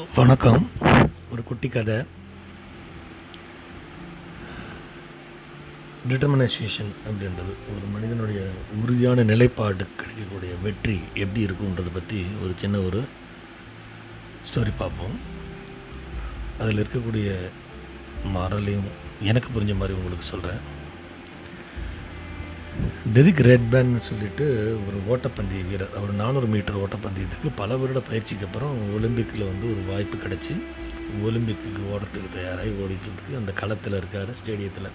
வணக்கம். ஒரு குட்டி கதை. டிட்டர்மினைசேஷன் அப்படின்றது ஒரு மனிதனுடைய உறுதியான நிலைப்பாடு கிடைக்கக்கூடிய வெற்றி எப்படி இருக்குன்றதை பற்றி ஒரு சின்ன ஒரு ஸ்டோரி பார்ப்போம். அதில் இருக்கக்கூடிய மரலையும் எனக்கு புரிஞ்ச மாதிரி உங்களுக்கு சொல்கிறேன் டெரிக் ரெட்பேன்னு சொல்லிட்டு ஒரு ஓட்டப்பந்தய வீரர். அவர் நானூறு மீட்டர் ஓட்டப்பந்தயத்துக்கு பல வருட பயிற்சிக்கு அப்புறம் ஒலிம்பிக்கில் வந்து ஒரு வாய்ப்பு கிடச்சி ஒலிம்பிக்கு ஓடத்துக்கு தயாராகி ஓடிக்கிறதுக்கு அந்த களத்தில் இருக்கார் ஸ்டேடியத்தில்.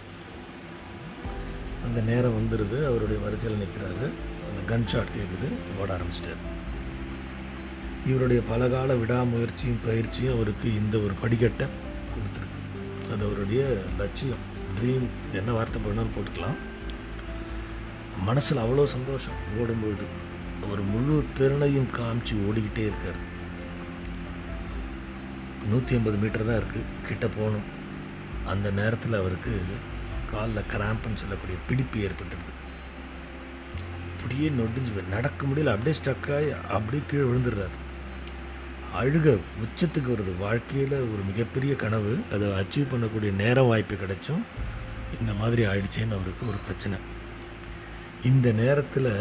அந்த நேரம் வந்துடுது அவருடைய வரிசையில் நிற்கிறாரு அந்த கன் ஷாட் கேட்குது ஓட ஆரம்பிச்சிட்டார். இவருடைய பலகால விடாமுயற்சியும் பயிற்சியும் அவருக்கு இந்த ஒரு படிக்கட்டை கொடுத்துருக்கு. அது அவருடைய லட்சியம் ட்ரீம் என்ன வார்த்தை பண்ணாலும் போட்டுக்கலாம். மனசில் அவ்வளோ சந்தோஷம். ஓடும்பொழுது ஒரு முழு திறனையும் காமிச்சு ஓடிக்கிட்டே இருக்கார். நூற்றி ஐம்பது மீட்டர் தான் இருக்குது கிட்ட போகணும். அந்த நேரத்தில் அவருக்கு காலில் கிராம்புன்னு சொல்லக்கூடிய பிடிப்பு ஏற்பட்டுடுது அப்படியே நொடிஞ்சு நடக்க முடியல. அப்படியே ஸ்டக்காகி அப்படியே கீழே விழுந்துடுறாரு. அழுக உச்சத்துக்கு வருது. வாழ்க்கையில் ஒரு மிகப்பெரிய கனவு. அதை அச்சீவ் பண்ணக்கூடிய நேரம் வாய்ப்பு கிடைச்சும் இந்த மாதிரி ஆயிடுச்சேன்னு அவருக்கு ஒரு பிரச்சனை. இந்த நேரத்தில்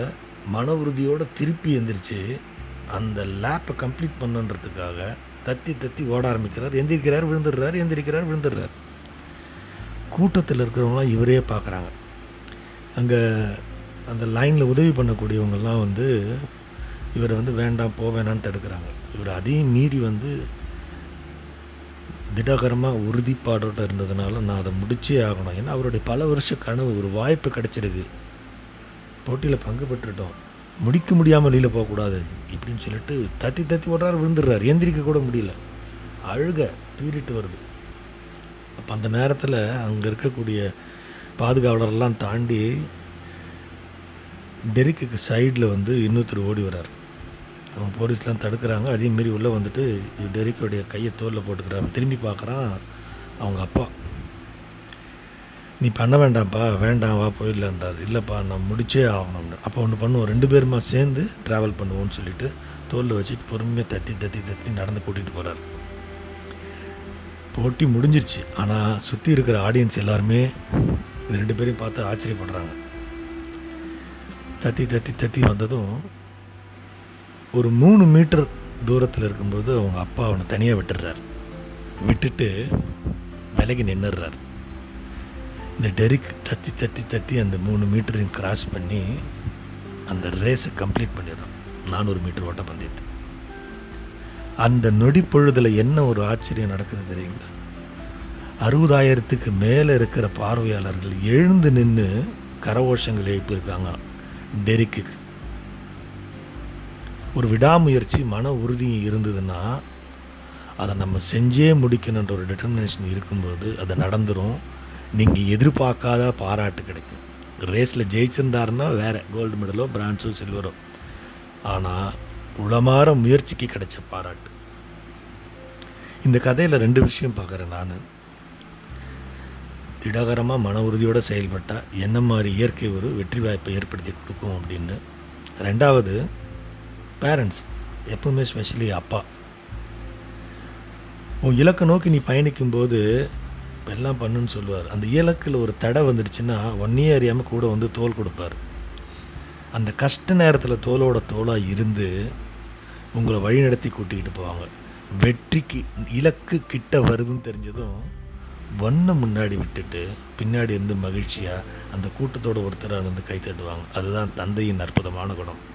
மன உறுதியோடு திருப்பி எந்திரிச்சு அந்த லேப்பை கம்ப்ளீட் பண்ணுன்றதுக்காக தத்தி தத்தி ஓட ஆரம்பிக்கிறார். எந்திரிக்கிறார் விழுந்துடுறார் எந்திரிக்கிறார் விழுந்துடுறார். கூட்டத்தில் இருக்கிறவங்களாம் இவரே பார்க்குறாங்க. அங்கே அந்த லைனில் உதவி பண்ணக்கூடியவங்கெல்லாம் வந்து இவரை வந்து வேண்டாம் போ வேணான்னு தடுக்கிறாங்க. இவர் அதையும் மீறி வந்து திடகரமாக உறுதிப்பாடோட இருந்ததுனால நான் அதை முடிச்சே ஆகணும். ஏன்னா அவருடைய பல வருஷ கனவு ஒரு வாய்ப்பு கிடச்சிருக்கு. போட்டியில் பங்கு பெற்றுட்டோம். முடிக்க முடியாமல் வெளியில் போகக்கூடாது இப்படின்னு சொல்லிட்டு தத்தி தத்தி ஓடுறாரு விழுந்துடுறாரு. எந்திரிக்க கூட முடியல. அழுக பீறிட்டு வருது. அப்போ அந்த நேரத்தில் அங்கே இருக்கக்கூடிய பாதுகாவலரெல்லாம் தாண்டி டெரிக்கு சைடில் வந்து இன்னொருத்தர் ஓடி வரார் அவங்க போலீஸ்லாம் தடுக்கிறாங்க. அதே மாரி உள்ளே வந்துட்டு டெரிக்கோடைய கையை தோலில் போட்டுக்கிறாங்க திரும்பி பார்க்குறான் அவங்க அப்பா. நீ பண்ண வேண்டாம்ப்பா வேண்டாம் வா போயிடலான்றார். இல்லைப்பா நான் முடிச்சே ஆகணும்னு அப்போ ஒன்று பண்ணுவோம். ரெண்டு பேருமா சேர்ந்து ட்ராவல் பண்ணுவோம்னு சொல்லிட்டு தோலில் வச்சுட்டு பொறுமையாக தத்தி தத்தி தத்தி நடந்து கூட்டிகிட்டு போகிறார் போட்டி முடிஞ்சிருச்சு. ஆனால் சுற்றி இருக்கிற ஆடியன்ஸ் எல்லாருமே இது ரெண்டு பேரையும் பார்த்து ஆச்சரியப்படுறாங்க. தத்தி தத்தி தத்தி வந்ததும் ஒரு மூணு மீட்டர் தூரத்தில் இருக்கும்போது அவங்க அப்பா அவனை தனியாக விட்டுடுறார். விட்டுட்டு விலகி நின்றுடுறார் இந்த டெரிக் தத்தி தத்தி தத்தி அந்த மூணு மீட்டரையும் கிராஸ் பண்ணி அந்த ரேஸை கம்ப்ளீட் பண்ணிடுறான் நானூறு மீட்டர் ஓட்டப்பந்தயத்தை அந்த நொடி பொழுதில் என்ன ஒரு ஆச்சரியம் நடக்குது தெரியுங்களா? அறுபதாயிரத்துக்கு மேலே இருக்கிற பார்வையாளர்கள் எழுந்து நின்று கரகோஷங்கள் எழுப்பியிருக்காங்க டெரிக்கு ஒரு விடாமுயற்சி மன உறுதி இருந்ததுன்னா அதை நம்ம செஞ்சே முடிக்கணுன்ற ஒரு டிட்டர்மினேஷன் இருக்கும்போது அது நடந்துடும் நீங்கள் எதிர்பார்க்காத பாராட்டு கிடைக்கும். ரேஸில் ஜெயிச்சிருந்தாருன்னா வேறு கோல்டு மெடலோ பிரான்ஸோ சில்வரோ ஆனால் உளமாற முயற்சிக்கு கிடைச்ச பாராட்டு. இந்த கதையில் ரெண்டு விஷயம் பார்க்குறேன் நான். திடகரமாக மன உறுதியோடு செயல்பட்டால் என்ன மாதிரி இயற்கை ஒரு வெற்றி வாய்ப்பை ஏற்படுத்தி கொடுக்கும் அப்படின்னு. ரெண்டாவது பேரண்ட்ஸ் எப்பவுமே ஸ்பெஷலி அப்பா. உன் இலக்கை நோக்கி நீ பயணிக்கும்போது எல்லாம் பண்ணுன்னு சொல்லுவார். அந்த இலக்கில் ஒரு தடை வந்துடுச்சுன்னா ஒன்னே அறியாமல் கூட வந்து தோல் கொடுப்பார். அந்த கஷ்ட நேரத்தில் தோலோட தோலாக இருந்து உங்களை வழிநடத்தி கூட்டிக்கிட்டு போவாங்க. வெற்றிக்கு இலக்கு கிட்ட வருதுன்னு தெரிஞ்சதும் ஒன்றை முன்னாடி விட்டுட்டு பின்னாடி இருந்து மகிழ்ச்சியாக அந்த கூட்டத்தோட ஒருத்தராக வந்து கை தட்டுவாங்க. அதுதான் தந்தையின் அற்புதமான குணம்.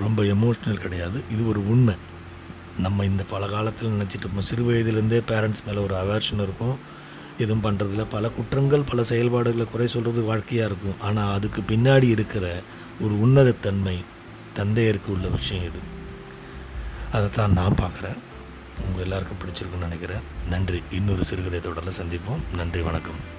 ரொம்ப எமோஷ்னல் கிடையாது. இது ஒரு உண்மை. நம்ம இந்த பல காலத்தில் நினச்சிட்டு இருப்போம். சிறு வயதிலேருந்தே பேரண்ட்ஸ் மேலே ஒரு அவேர்ஷன் இருக்கும். எதுவும் பண்ணுறதில்ல பல குற்றங்கள் பல செயல்பாடுகளை குறை சொல்கிறது வாழ்க்கையாக இருக்கும். ஆனால் அதுக்கு பின்னாடி இருக்கிற ஒரு உன்னதத்தன்மை தந்தையருக்கு உள்ள விஷயம் இது. அதை தான் நான் பார்க்குறேன். உங்கள் எல்லாருக்கும் பிடிச்சிருக்குன்னு நினைக்கிறேன். நன்றி. இன்னொரு சிறுகதை தொடரில் சந்திப்போம். நன்றி வணக்கம்.